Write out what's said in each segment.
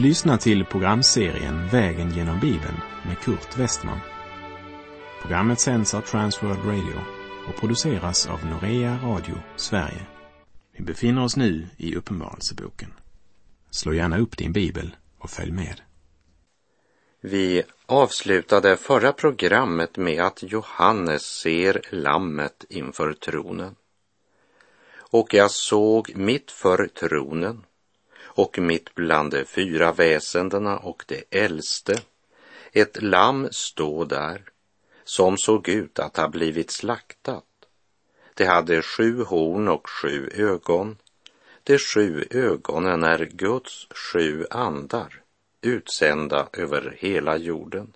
Du lyssnar till programserien Vägen genom Bibeln med Kurt Westman. Programmet sänds av Transworld Radio och produceras av Norea Radio Sverige. Vi befinner oss nu i Uppenbarelseboken. Slå gärna upp din bibel och följ med. Vi avslutade förra programmet med att Johannes ser lammet inför tronen. Och jag såg mitt för tronen och mitt bland de fyra väsendena och det äldste ett lamm stå där som såg ut att ha blivit slaktat. Det hade sju horn och sju ögon. De sju ögonen är Guds sju andar utsända över hela jorden.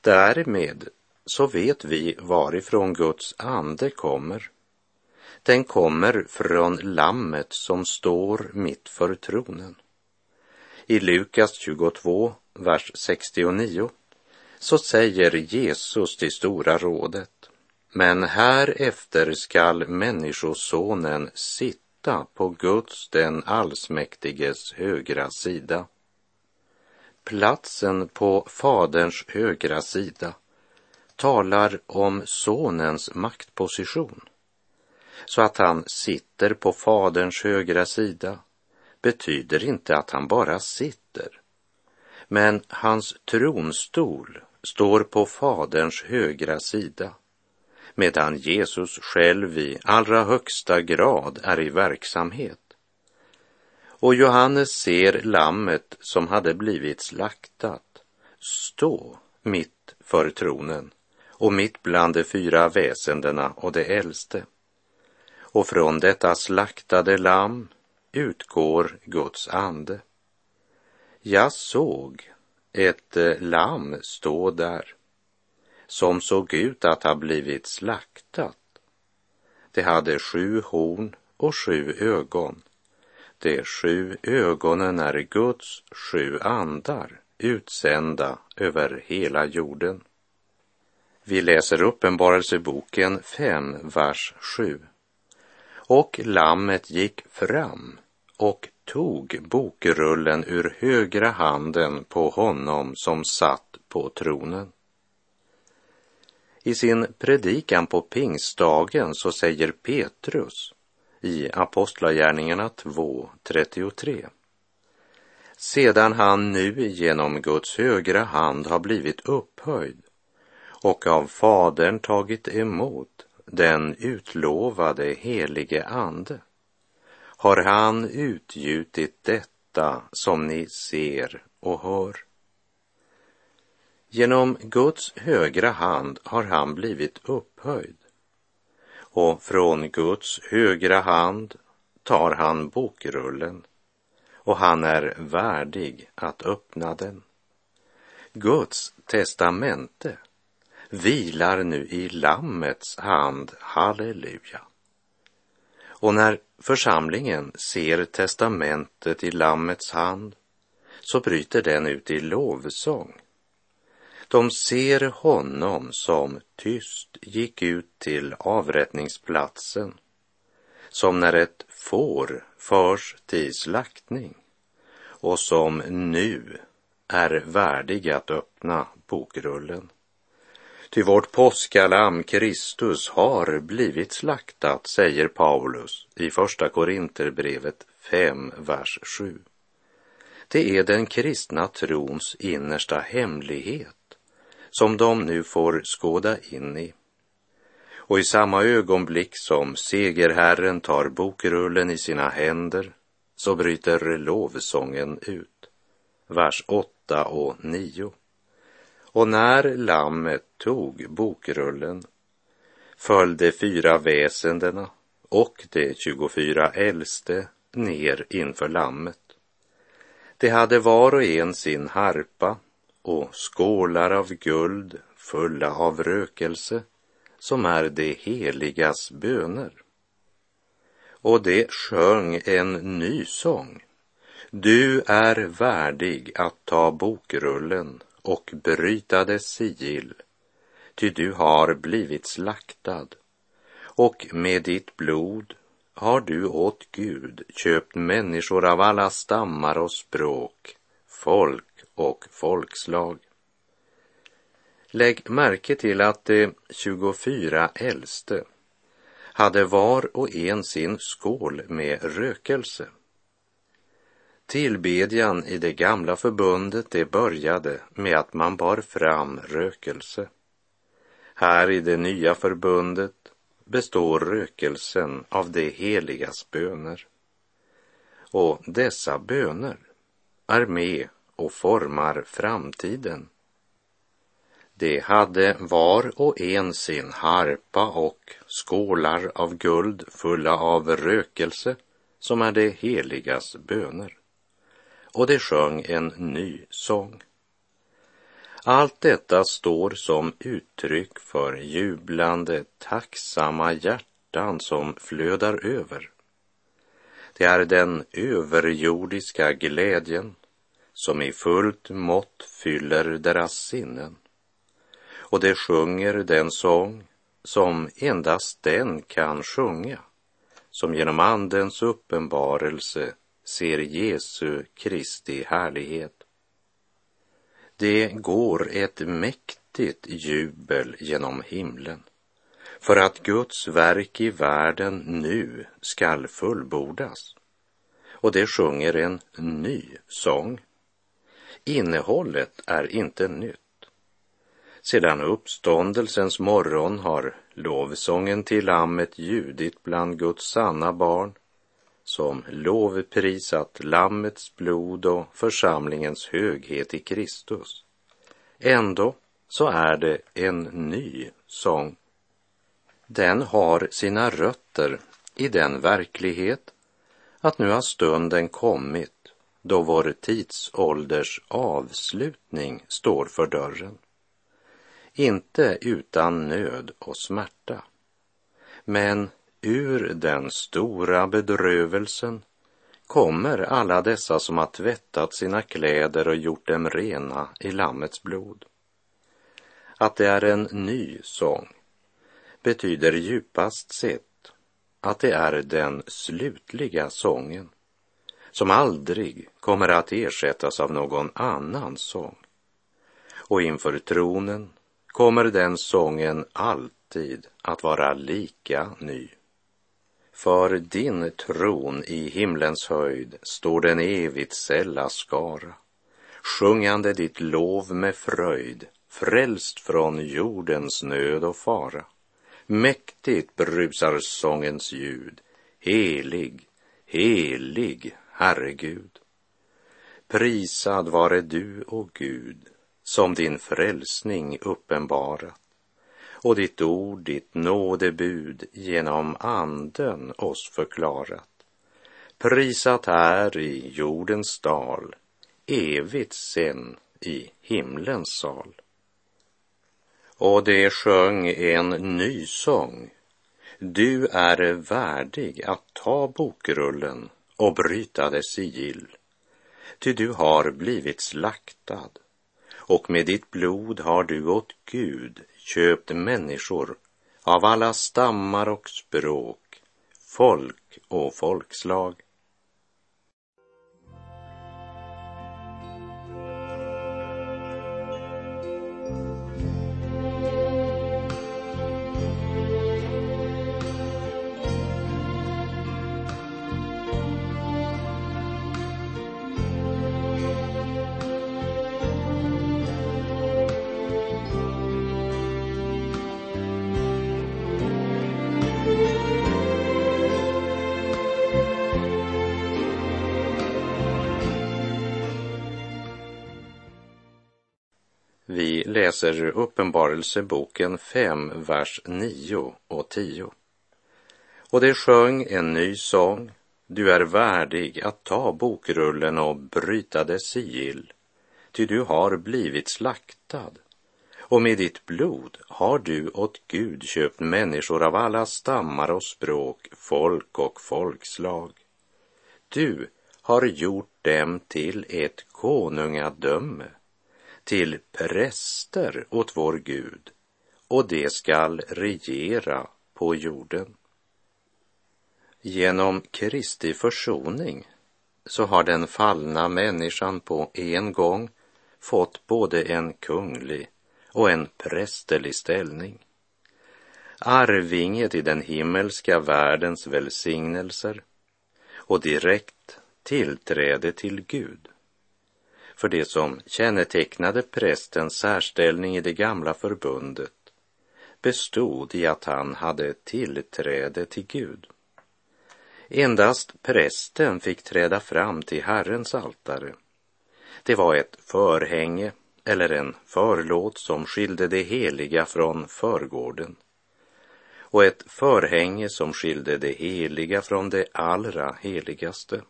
Därmed så vet vi varifrån Guds ande kommer. Den kommer från lammet som står mitt för tronen. I Lukas 22, vers 69 så säger Jesus till Stora rådet men härefter skall Människosonen sitta på Guds den allsmäktiges högra sida. Platsen på Faderns högra sida talar om Sonens maktposition. Så att han sitter på Faderns högra sida betyder inte att han bara sitter. Men hans tronstol står på Faderns högra sida medan Jesus själv i allra högsta grad är i verksamhet. Och Johannes ser lammet som hade blivit slaktat stå mitt för tronen och mitt bland de fyra väsendena och det äldste. Och från detta slaktade lamm utgår Guds ande. Jag såg ett eh, lamm stå där som såg ut att ha blivit slaktat. Det hade sju horn och sju ögon. De sju ögonen är Guds sju andar utsända över hela jorden. Vi läser Uppenbarelseboken 5, vers 7. Och lammet gick fram och tog bokrullen ur högra handen på honom som satt på tronen. I sin predikan på pingstdagen så säger Petrus i Apostlagärningarna 2.33. Sedan han nu genom Guds högra hand har blivit upphöjd och av Fadern tagit emot den utlovade helige Ande har han utgjutit detta som ni ser och hör. Genom Guds högra hand har han blivit upphöjd och från Guds högra hand tar han bokrullen och han är värdig att öppna den. Guds testamente vilar nu i Lammets hand, halleluja. Och när församlingen ser testamentet i Lammets hand så bryter den ut i lovsång de ser honom som tyst gick ut till avrättningsplatsen, som när ett får förs till slaktning och som nu är värdig att öppna bokrullen. Ty vårt påskalamm Kristus har blivit slaktat, säger Paulus i Första Korinterbrevet 5, vers 7. Det är den kristna trons innersta hemlighet som de nu får skåda in i. Och i samma ögonblick som segerherren tar bokrullen i sina händer så bryter lovsången ut. Vers 8 och 9. Och när lammet tog bokrullen föll de fyra väsendena och de tjugofyra äldste ner inför lammet. De hade var och en sin harpa och skålar av guld fulla av rökelse som är de heligas böner. Och de sjöng en ny sång. Du är värdig att ta bokrullen och bryta dess sigill, ty du har blivit slaktad och med ditt blod har du åt Gud köpt människor av alla stammar och språk, folk och folkslag. Lägg märke till att de 24 äldste hade var och en sin skål med rökelse. Tillbedjan i det gamla förbundet det började med att man bar fram rökelse. Här i det nya förbundet består rökelsen av det heligas böner. Och dessa böner är med och formar framtiden. De hade var och en sin harpa och skålar av guld fulla av rökelse som är det heligas böner. Och de sjöng en ny sång. Allt detta står som uttryck för jublande, tacksamma hjärtan som flödar över. Det är den överjordiska glädjen som i fullt mått fyller deras sinnen. Och de sjunger den sång som endast den kan sjunga, som genom Andens uppenbarelse ser Jesu Kristi härlighet. Det går ett mäktigt jubel genom himlen för att Guds verk i världen nu skall fullbordas. Och det sjunger en ny sång. Innehållet är inte nytt. Sedan uppståndelsens morgon har lovsången till Lammet ljudit bland Guds sanna barn som lovprisat Lammets blod och församlingens höghet i Kristus. Ändå så är det en ny sång. Den har sina rötter i den verklighet att nu har stunden kommit då vår tidsålders avslutning står för dörren. Inte utan nöd och smärta, men ur den stora bedrövelsen kommer alla dessa som har tvättat sina kläder och gjort dem rena i Lammets blod. Att det är en ny sång betyder djupast sett att det är den slutliga sången som aldrig kommer att ersättas av någon annan sång. Och inför tronen kommer den sången alltid att vara lika ny. För din tron i himlens höjd står den evigt sälla skara, sjungande ditt lov med fröjd, frälst från jordens nöd och fara. Mäktigt brusar sångens ljud, helig, helig, Herre Gud. Prisad vare du, o Gud, som din frälsning uppenbarat och ditt ord, ditt nådebud genom anden oss förklarat. Prisat här i jordens dal, evigt sen i himlens sal. Och det sjöng en ny sång. Du är värdig att ta bokrullen och bryta dess sigill. Ty du har blivit slaktad och med ditt blod har du åt Gud köpt människor av alla stammar och språk, folk och folkslag. Vi läser Uppenbarelseboken 5, vers 9 och 10. Och det sjöng en ny sång. Du är värdig att ta bokrullen och bryta dess sigill, ty du har blivit slaktad. Och med ditt blod har du åt Gud köpt människor av alla stammar och språk, folk och folkslag. Du har gjort dem till ett konungadöme till präster åt vår Gud och det skall regera på jorden. Genom Kristi försoning så har den fallna människan på en gång fått både en kunglig och en prästerlig ställning. Arvinge till den himmelska världens välsignelser och direkt tillträde till Gud. För det som kännetecknade prästens särställning i det gamla förbundet bestod i att han hade tillträde till Gud. Endast prästen fick träda fram till Herrens altare. Det var ett förhänge eller en förlåt som skilde det heliga från förgården och ett förhänge som skilde det heliga från det allra heligaste.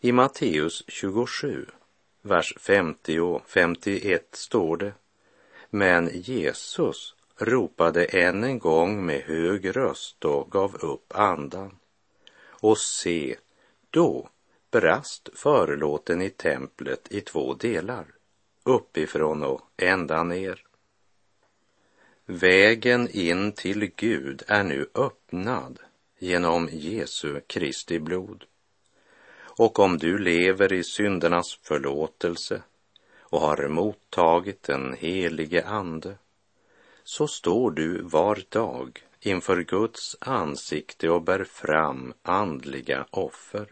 I Matteus 27, vers 50 och 51 står det Men Jesus ropade än en gång med hög röst och gav upp andan. Och se, då brast förlåten i templet i två delar, uppifrån och ända ner. Vägen in till Gud är nu öppnad genom Jesu Kristi blod. Och om du lever i syndernas förlåtelse och har mottagit den helige Ande, så står du var dag inför Guds ansikte och bär fram andliga offer.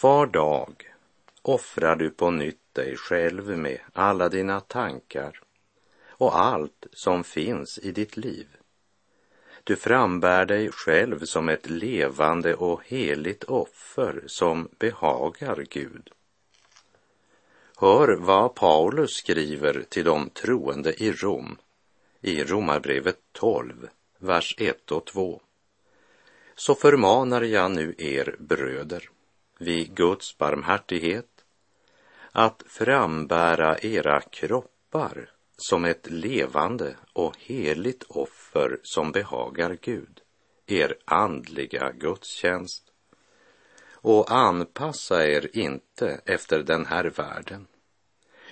Var dag offrar du på nytt dig själv med alla dina tankar och allt som finns i ditt liv. Du frambär dig själv som ett levande och heligt offer som behagar Gud. Hör vad Paulus skriver till de troende i Rom i Romarbrevet 12, vers 1 och 2. Så förmanar jag nu er bröder vid Guds barmhärtighet att frambära era kroppar som ett levande och heligt offer som behagar Gud, er andliga gudstjänst. Och anpassa er inte efter den här världen,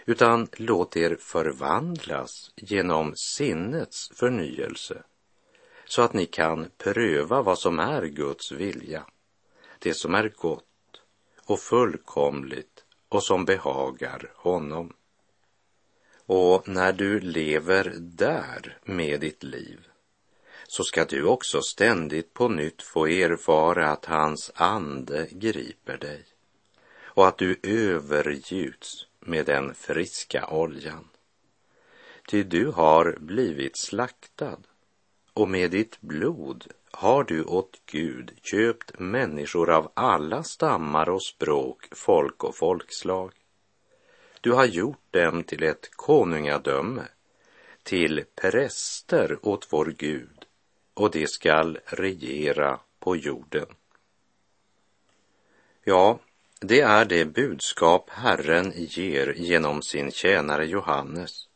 utan låt er förvandlas genom sinnets förnyelse, så att ni kan pröva vad som är Guds vilja, det som är gott och fullkomligt och som behagar honom. Och när du lever där med ditt liv så ska du också ständigt på nytt få erfara att hans ande griper dig och att du övergjuts med den friska oljan. Ty du har blivit slaktad och med ditt blod har du åt Gud köpt människor av alla stammar och språk, folk och folkslag. Du har gjort dem till ett konungadöme, till präster åt vår Gud, och de skall regera på jorden. Ja, det är det budskap Herren ger genom sin tjänare Johannes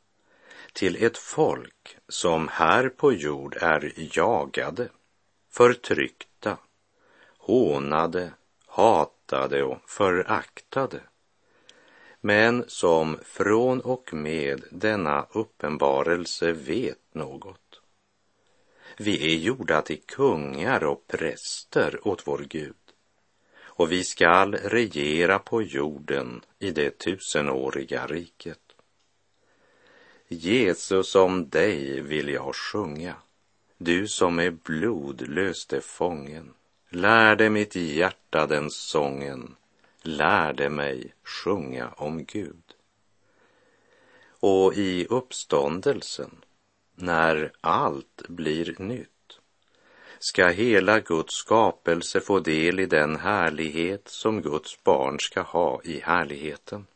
till ett folk som här på jord är jagade, förtryckta, hånade, hatade och föraktade men som från och med denna uppenbarelse vet något. Vi är gjorda till kungar och präster åt vår Gud och vi skall regera på jorden i det tusenåriga riket. Jesus, om dig vill jag sjunga, du som är blodlöste fången. Lärde mitt hjärta den sången lärde mig sjunga om Gud. Och i uppståndelsen, när allt blir nytt, ska hela Guds skapelse få del i den härlighet som Guds barn ska ha i härligheten.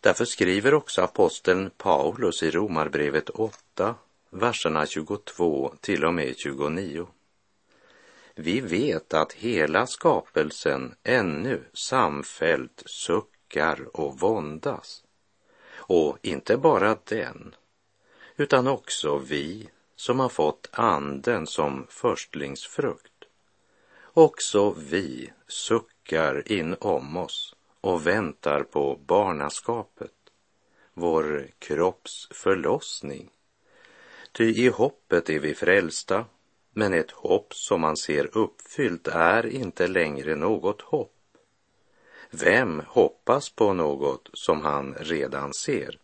Därför skriver också aposteln Paulus i Romarbrevet 8, verserna 22 till och med 29. Vi vet att hela skapelsen ännu samfällt suckar och våndas. Och inte bara den, utan också vi som har fått anden som förstlingsfrukt. Också vi suckar inom oss och väntar på barnaskapet, vår kropps förlossning. Ty i hoppet är vi frälsta men ett hopp som man ser uppfyllt är inte längre något hopp. Vem hoppas på något som han redan ser?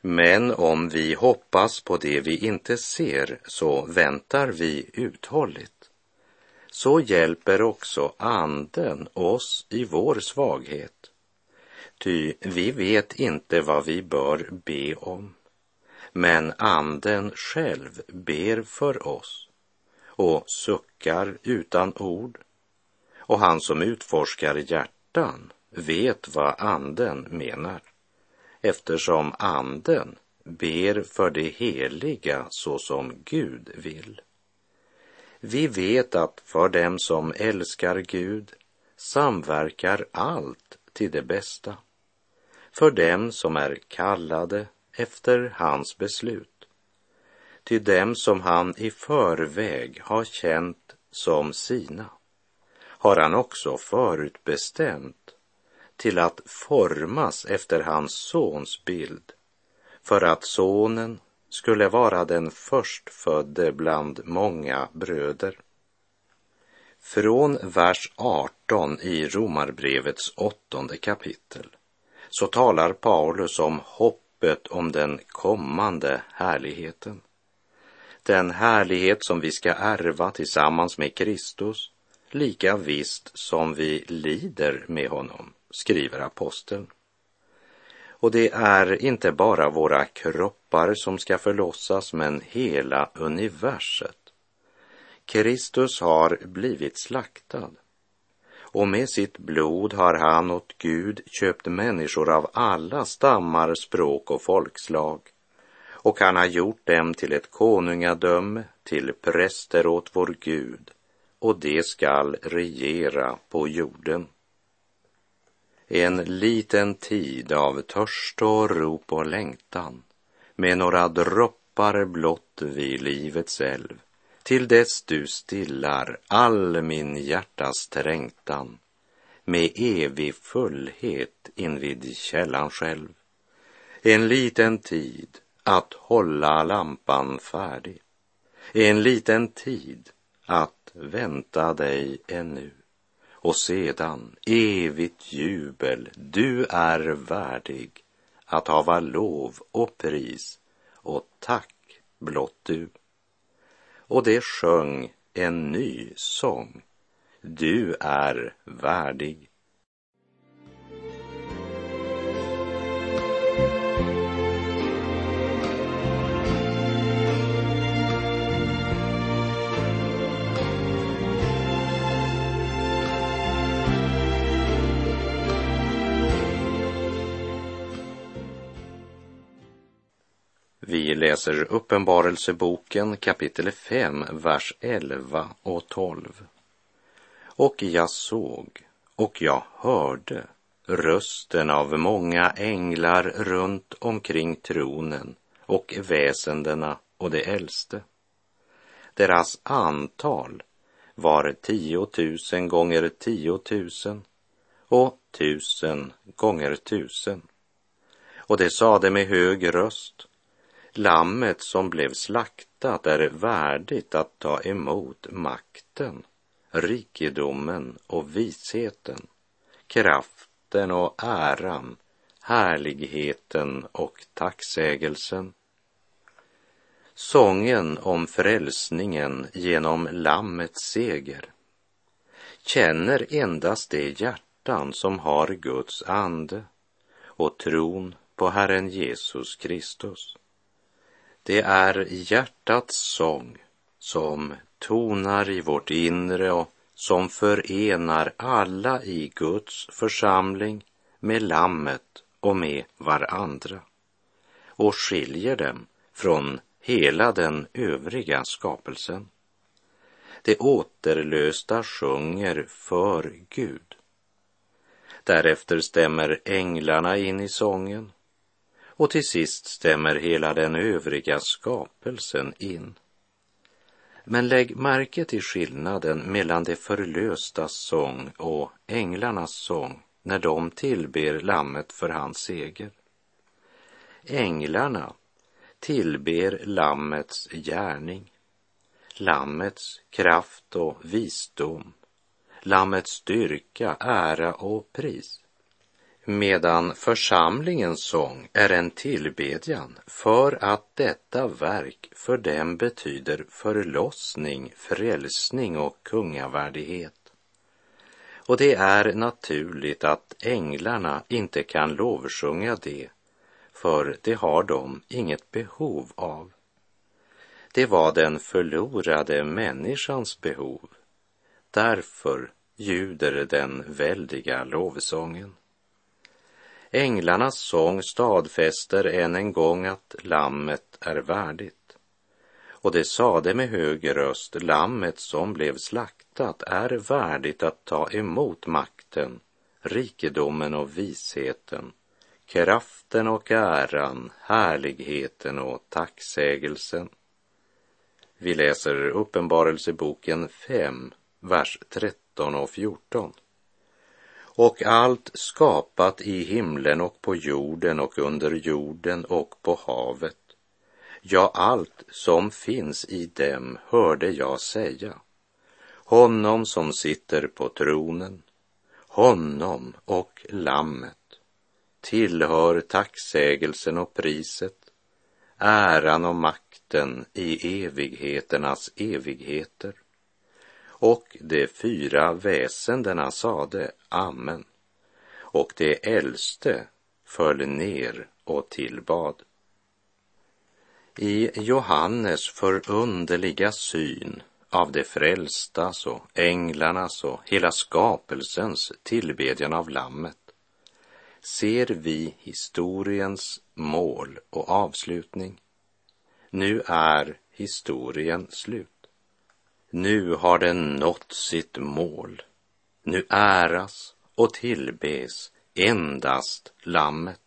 Men om vi hoppas på det vi inte ser så väntar vi uthålligt. Så hjälper också anden oss i vår svaghet. Ty vi vet inte vad vi bör be om. Men anden själv ber för oss och suckar utan ord. Och han som utforskar hjärtan vet vad anden menar eftersom anden ber för det heliga så som Gud vill. Vi vet att för dem som älskar Gud samverkar allt till det bästa. För dem som är kallade efter hans beslut. Till dem som han i förväg har känt som sina har han också förutbestämt till att formas efter hans sons bild för att sonen skulle vara den förstfödde bland många bröder. Från vers 18 i Romarbrevets åttonde kapitel så talar Paulus om hoppet om den kommande härligheten. Den härlighet som vi ska ärva tillsammans med Kristus, lika visst som vi lider med honom skriver aposteln. Och det är inte bara våra kroppar som ska förlossas, men hela universet. Kristus har blivit slaktad och med sitt blod har han åt Gud köpt människor av alla stammar, språk och folkslag och han har gjort dem till ett konungadöme, till präster åt vår Gud och de skall regera på jorden. En liten tid av törst och rop och längtan med några droppar blott vid livets älv till dess du stillar all min hjärtas trängtan med evig fullhet invid källan själv. En liten tid att hålla lampan färdig. En liten tid att vänta dig ännu och sedan evigt jubel. Du är värdig att hava lov och pris och tack blott du. Och det sjöng en ny sång. Du är värdig. Läser Uppenbarelseboken kapitel 5, vers 11 och 12. Och jag såg och jag hörde rösten av många änglar runt omkring tronen och väsendena och de äldste. Deras antal var tiotusen gånger tiotusen och tusen gånger tusen. Och de sade med hög röst Lammet som blev slaktat är värdigt att ta emot makten, rikedomen och visheten, kraften och äran, härligheten och tacksägelsen. Sången om frälsningen genom Lammets seger känner endast de hjärtan som har Guds ande och tron på Herren Jesus Kristus. Det är hjärtats sång som tonar i vårt inre och som förenar alla i Guds församling med Lammet och med varandra och skiljer dem från hela den övriga skapelsen. Det återlösta sjunger för Gud. Därefter stämmer änglarna in i sången och till sist stämmer hela den övriga skapelsen in. Men lägg märke till skillnaden mellan det förlöstas sång och änglarnas sång när de tillber Lammet för hans seger. Änglarna tillber Lammets gärning. Lammets kraft och visdom, Lammets styrka, ära och pris. Medan församlingens sång är en tillbedjan för att detta verk för dem betyder förlossning, frälsning och kungavärdighet. Och det är naturligt att änglarna inte kan lovsjunga det, för det har de inget behov av. Det var den förlorade människans behov. Därför ljuder den väldiga lovsången. Änglarnas sång stadfäster än en gång att lammet är värdigt. Och det sade med hög röst, lammet som blev slaktat är värdigt att ta emot makten, rikedomen och visheten, kraften och äran, härligheten och tacksägelsen. Vi läser Uppenbarelseboken 5, vers 13 och 14 och allt skapat i himlen och på jorden och under jorden och på havet. Ja, allt som finns i dem hörde jag säga. Honom som sitter på tronen, honom och lammet tillhör tacksägelsen och priset, äran och makten i evigheternas evigheter. Och de fyra väsendena sade Amen. Och de äldste föll ner och tillbad. I Johannes förunderliga syn av de frälstas och änglarnas och hela skapelsens tillbedjan av Lammet ser vi historiens mål och avslutning. Nu är historien slut. Nu har den nått sitt mål. Nu äras och tillbes endast Lammet.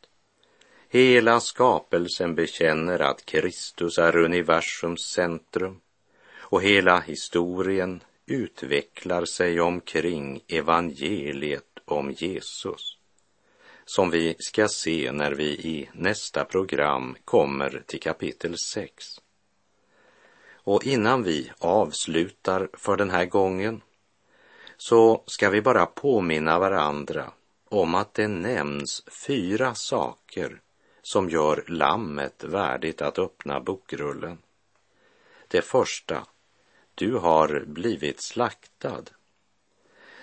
Hela skapelsen bekänner att Kristus är universums centrum och hela historien utvecklar sig omkring evangeliet om Jesus som vi ska se när vi i nästa program kommer till kapitel 6. Och innan vi avslutar för den här gången så ska vi bara påminna varandra om att det nämns fyra saker som gör lammet värdigt att öppna bokrullen. Det första, du har blivit slaktad.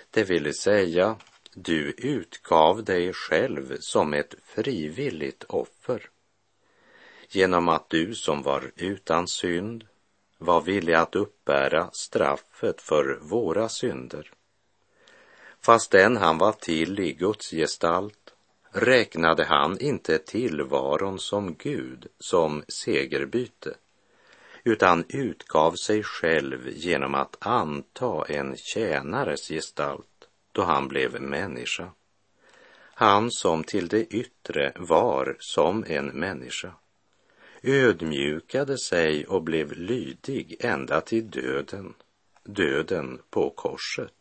Det vill säga, du utgav dig själv som ett frivilligt offer genom att du som var utan synd var villig att uppbära straffet för våra synder. Fastän han var till i Guds gestalt räknade han inte tillvaron som Gud som segerbyte utan utgav sig själv genom att anta en tjänares gestalt då han blev människa. Han som till det yttre var som en människa ödmjukade sig och blev lydig ända till döden, döden på korset.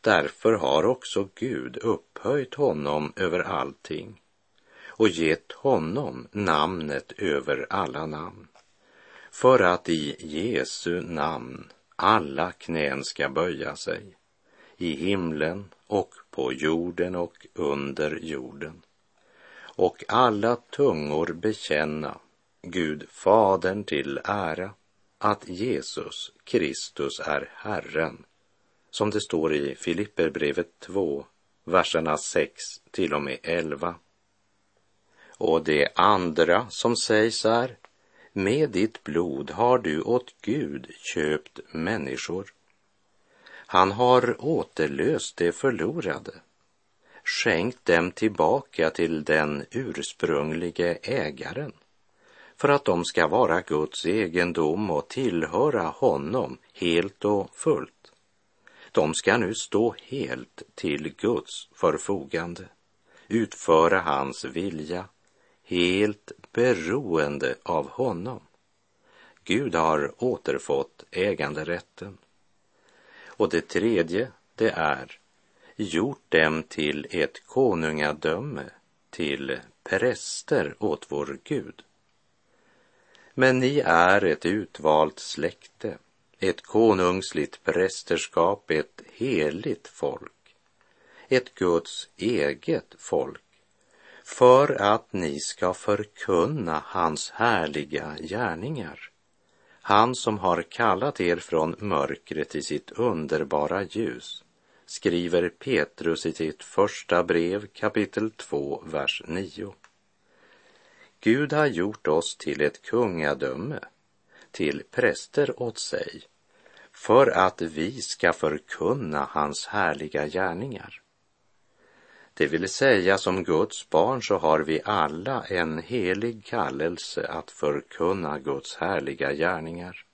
Därför har också Gud upphöjt honom över allting och gett honom namnet över alla namn, för att i Jesu namn alla knän ska böja sig, i himlen och på jorden och under jorden och alla tungor bekänna Gud Fadern till ära att Jesus Kristus är Herren, som det står i Filipperbrevet 2, verserna 6 till och med 11. Och det andra som sägs är, med ditt blod har du åt Gud köpt människor. Han har återlöst det förlorade skänkt dem tillbaka till den ursprunglige ägaren för att de ska vara Guds egendom och tillhöra honom helt och fullt. De ska nu stå helt till Guds förfogande, utföra hans vilja, helt beroende av honom. Gud har återfått äganderätten. Och det tredje, det är gjort dem till ett konungadöme, till präster åt vår Gud. Men ni är ett utvalt släkte, ett konungsligt prästerskap, ett heligt folk, ett Guds eget folk, för att ni ska förkunna hans härliga gärningar. Han som har kallat er från mörkret till sitt underbara ljus, skriver Petrus i sitt första brev kapitel 2, vers 9. Gud har gjort oss till ett kungadöme, till präster åt sig, för att vi ska förkunna hans härliga gärningar. Det vill säga, som Guds barn så har vi alla en helig kallelse att förkunna Guds härliga gärningar,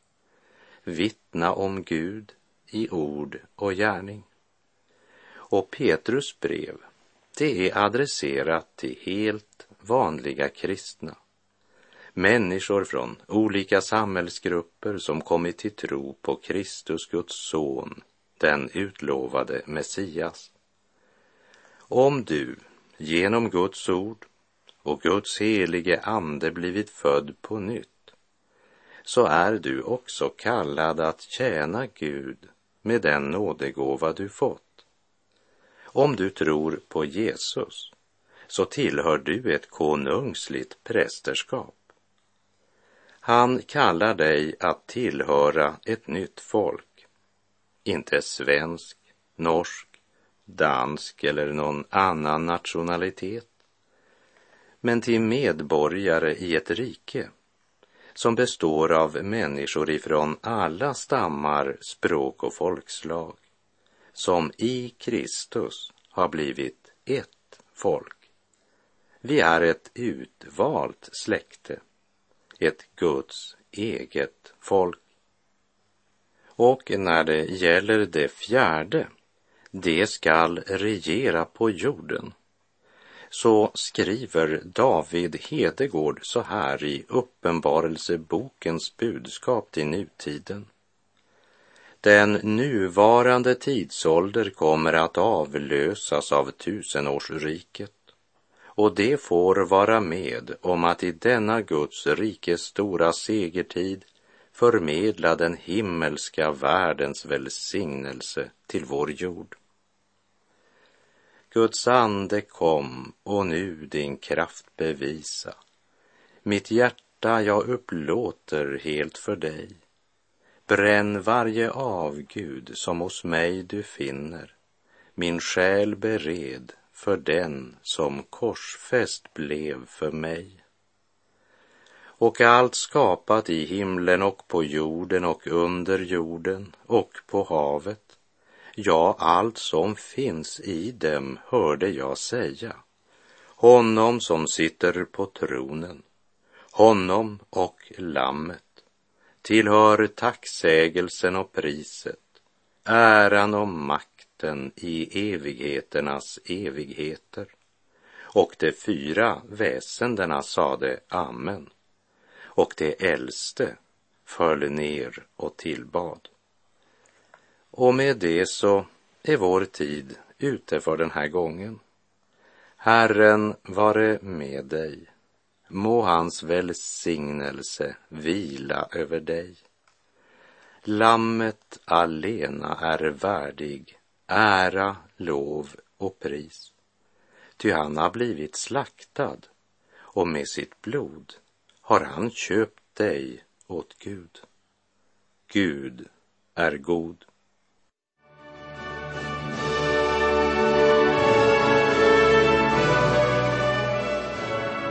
vittna om Gud i ord och gärning. Och Petrus brev, det är adresserat till helt vanliga kristna. Människor från olika samhällsgrupper som kommit till tro på Kristus, Guds son, den utlovade Messias. Om du genom Guds ord och Guds helige ande blivit född på nytt, så är du också kallad att tjäna Gud med den nådegåva du fått. Om du tror på Jesus så tillhör du ett konungsligt prästerskap. Han kallar dig att tillhöra ett nytt folk, inte svensk, norsk, dansk eller någon annan nationalitet, men till medborgare i ett rike som består av människor ifrån alla stammar, språk och folkslag som i Kristus har blivit ett folk. Vi är ett utvalt släkte, ett Guds eget folk. Och när det gäller det fjärde, det skall regera på jorden, så skriver David Hedegård så här i Uppenbarelsebokens budskap till nutiden. Den nuvarande tidsålder kommer att avlösas av tusenårsriket och det får vara med om att i denna Guds rikes stora segertid förmedla den himmelska världens välsignelse till vår jord. Guds ande kom och nu din kraft bevisa. Mitt hjärta jag upplåter helt för dig. Bränn varje avgud som hos mig du finner, min själ bered för den som korsfäst blev för mig. Och allt skapat i himlen och på jorden och under jorden och på havet, ja, allt som finns i dem hörde jag säga, honom som sitter på tronen, honom och lammet tillhör tacksägelsen och priset, äran och makten i evigheternas evigheter. Och de fyra väsendena sade amen, och de äldste föll ner och tillbad. Och med det så är vår tid ute för den här gången. Herren vare med dig. Må hans välsignelse vila över dig. Lammet alena är värdig ära, lov och pris. Ty han har blivit slaktad och med sitt blod har han köpt dig åt Gud. Gud är god.